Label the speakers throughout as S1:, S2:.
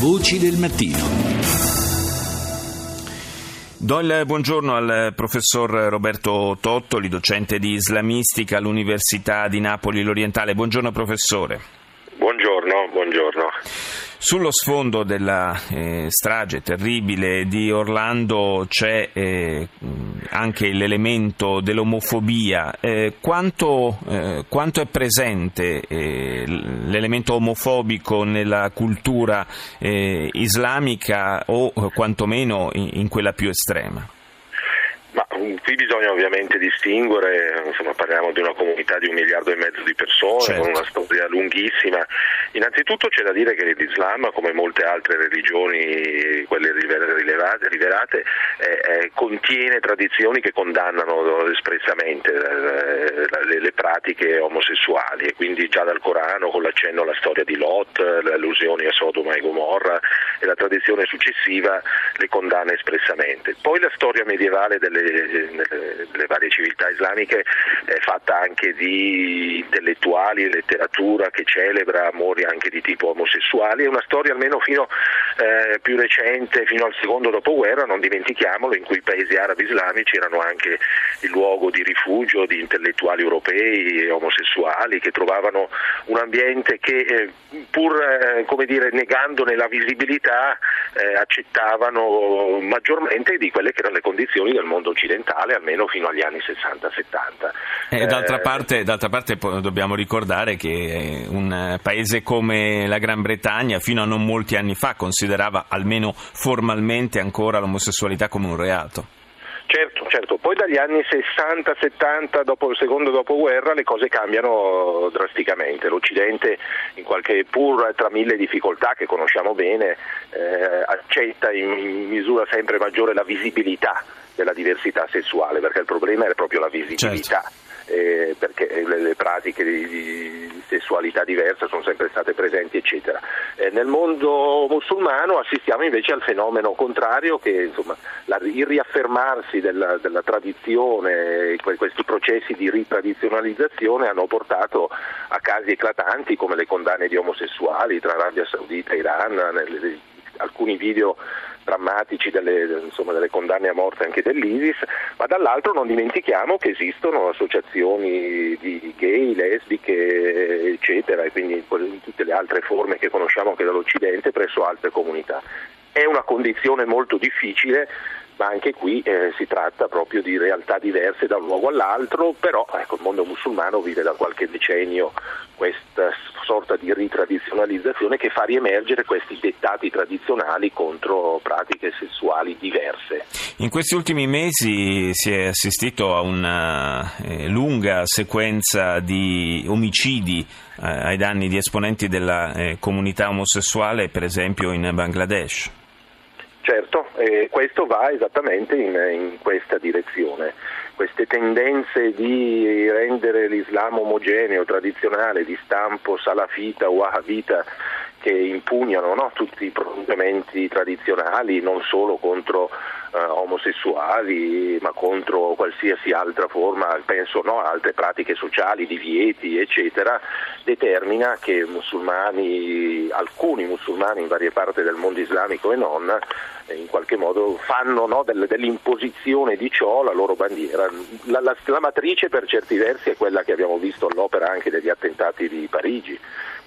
S1: Voci del mattino.
S2: Do il buongiorno al professor Roberto Tottoli, docente di islamistica all'Università di Napoli l'Orientale. Buongiorno professore.
S3: Buongiorno, buongiorno.
S2: Sullo sfondo della eh, strage terribile di Orlando c'è eh, anche l'elemento dell'omofobia. Eh, quanto, eh, quanto, è presente eh, l'elemento omofobico nella cultura eh, islamica o quantomeno in, in quella più estrema?
S3: Mm, qui bisogna ovviamente distinguere, insomma, parliamo di una comunità di un miliardo e mezzo di persone certo. con una storia lunghissima. Innanzitutto c'è da dire che l'Islam, come molte altre religioni, quelle rivelate, rivelate eh, eh, contiene tradizioni che condannano espressamente eh, le, le, pratiche omosessuali e quindi già dal Corano con l'accenno alla storia di Lot, le allusioni a Sodoma e Gomorra e la tradizione successiva le condanna espressamente. Poi la storia medievale delle nelle, varie civiltà islamiche è fatta anche di intellettuali e letteratura che celebra amori anche di tipo omosessuali, è una storia almeno fino eh, più recente, fino al secondo dopoguerra, non dimentichiamolo, in cui i paesi arabi islamici erano anche il luogo di rifugio di intellettuali europei e omosessuali che trovavano un ambiente che eh, pur eh, dire, negandone la visibilità eh, accettavano maggiormente di quelle che erano le condizioni del mondo occidentale, almeno fino agli anni 60-70.
S2: Eh, d'altra, parte, d'altra parte dobbiamo ricordare che un paese come la Gran Bretagna fino a non molti anni fa considerava almeno formalmente ancora l'omosessualità come un reato.
S3: Certo, certo, poi dagli anni 60-70 dopo il secondo dopoguerra le cose cambiano drasticamente, l'Occidente qualche, pur tra mille difficoltà che conosciamo bene eh, accetta in, in misura sempre maggiore la visibilità della diversità sessuale, perché il problema è proprio la visibilità. Certo. Eh, perché le, le pratiche di, di, sessualità diversa sono sempre state presenti, eccetera. Eh, nel mondo musulmano assistiamo invece al fenomeno contrario, che insomma, la, il riaffermarsi della, della tradizione, questi processi di ritradizionalizzazione hanno portato a casi eclatanti come le condanne di omosessuali tra Arabia Saudita e Iran, nelle, alcuni video drammatici delle, insomma, delle, condanne a morte anche dell'ISIS, ma dall'altro non dimentichiamo che esistono associazioni di gay, lesbiche, eccetera, e quindi tutte le altre forme che conosciamo anche dall'Occidente presso altre comunità. È una condizione molto difficile ma anche qui eh, si tratta proprio di realtà diverse da un luogo all'altro, però ecco, il mondo musulmano vive da qualche decennio questa sorta di ritradizionalizzazione che fa riemergere questi dettati tradizionali contro pratiche sessuali diverse.
S2: In questi ultimi mesi si è assistito a una eh, lunga sequenza di omicidi eh, ai danni di esponenti della eh, comunità omosessuale, per esempio in Bangladesh.
S3: Eh, questo va esattamente in, in, questa direzione. Queste tendenze di rendere l'Islam omogeneo, tradizionale, di stampo salafita o wahhabita che impugnano no, tutti i provvedimenti tradizionali, non solo contro eh, omosessuali, ma contro qualsiasi altra forma, penso no, altre pratiche sociali, divieti, eccetera, determina che musulmani, alcuni musulmani in varie parti del mondo islamico e non, eh, in qualche modo fanno no, del, dell'imposizione di ciò la loro bandiera. La, la, la matrice per certi versi è quella che abbiamo visto all'opera anche degli attentati di Parigi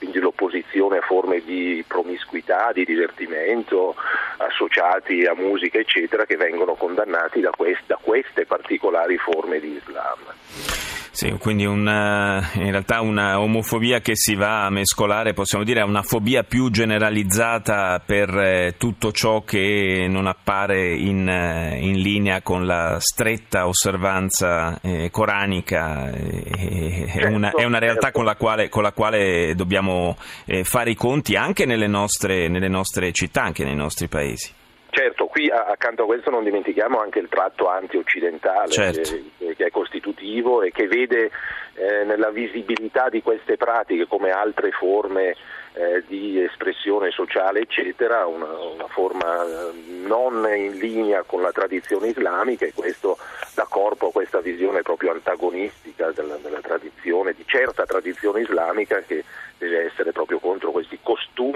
S3: quindi l'opposizione a forme di promiscuità, di divertimento associati a musica eccetera che vengono condannati da, quest- da queste particolari forme di Islam.
S2: Sì, quindi una, in realtà una omofobia che si va a mescolare, possiamo dire, a una fobia più generalizzata per eh, tutto ciò che non appare in, eh, in linea con la stretta osservanza eh, coranica. Eh, è, una, è, una, realtà certo. con la quale, con la quale dobbiamo eh, fare i conti anche nelle nostre, nelle nostre città, anche nei nostri paesi.
S3: Certo, qui accanto a questo non dimentichiamo anche il tratto anti-occidentale certo. Che, è costitutivo e che vede eh, nella visibilità di queste pratiche come altre forme eh, di espressione sociale eccetera, una, una, forma eh, non in linea con la tradizione islamica e questo dà corpo a questa visione proprio antagonistica della, della tradizione, di certa tradizione islamica che deve essere proprio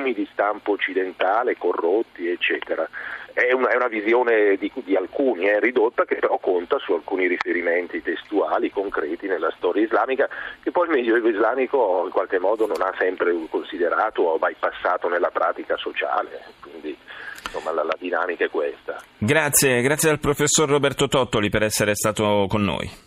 S3: costumi di stampo occidentale, corrotti, eccetera. È una, è una visione di, di alcuni, è ridotta, che però conta su alcuni riferimenti testuali, concreti nella storia islamica, che poi il Medioevo islamico in qualche modo non ha sempre considerato o bypassato nella pratica sociale. Quindi, insomma la, la, dinamica è questa.
S2: Grazie, grazie al professor Roberto Tottoli per essere stato con noi.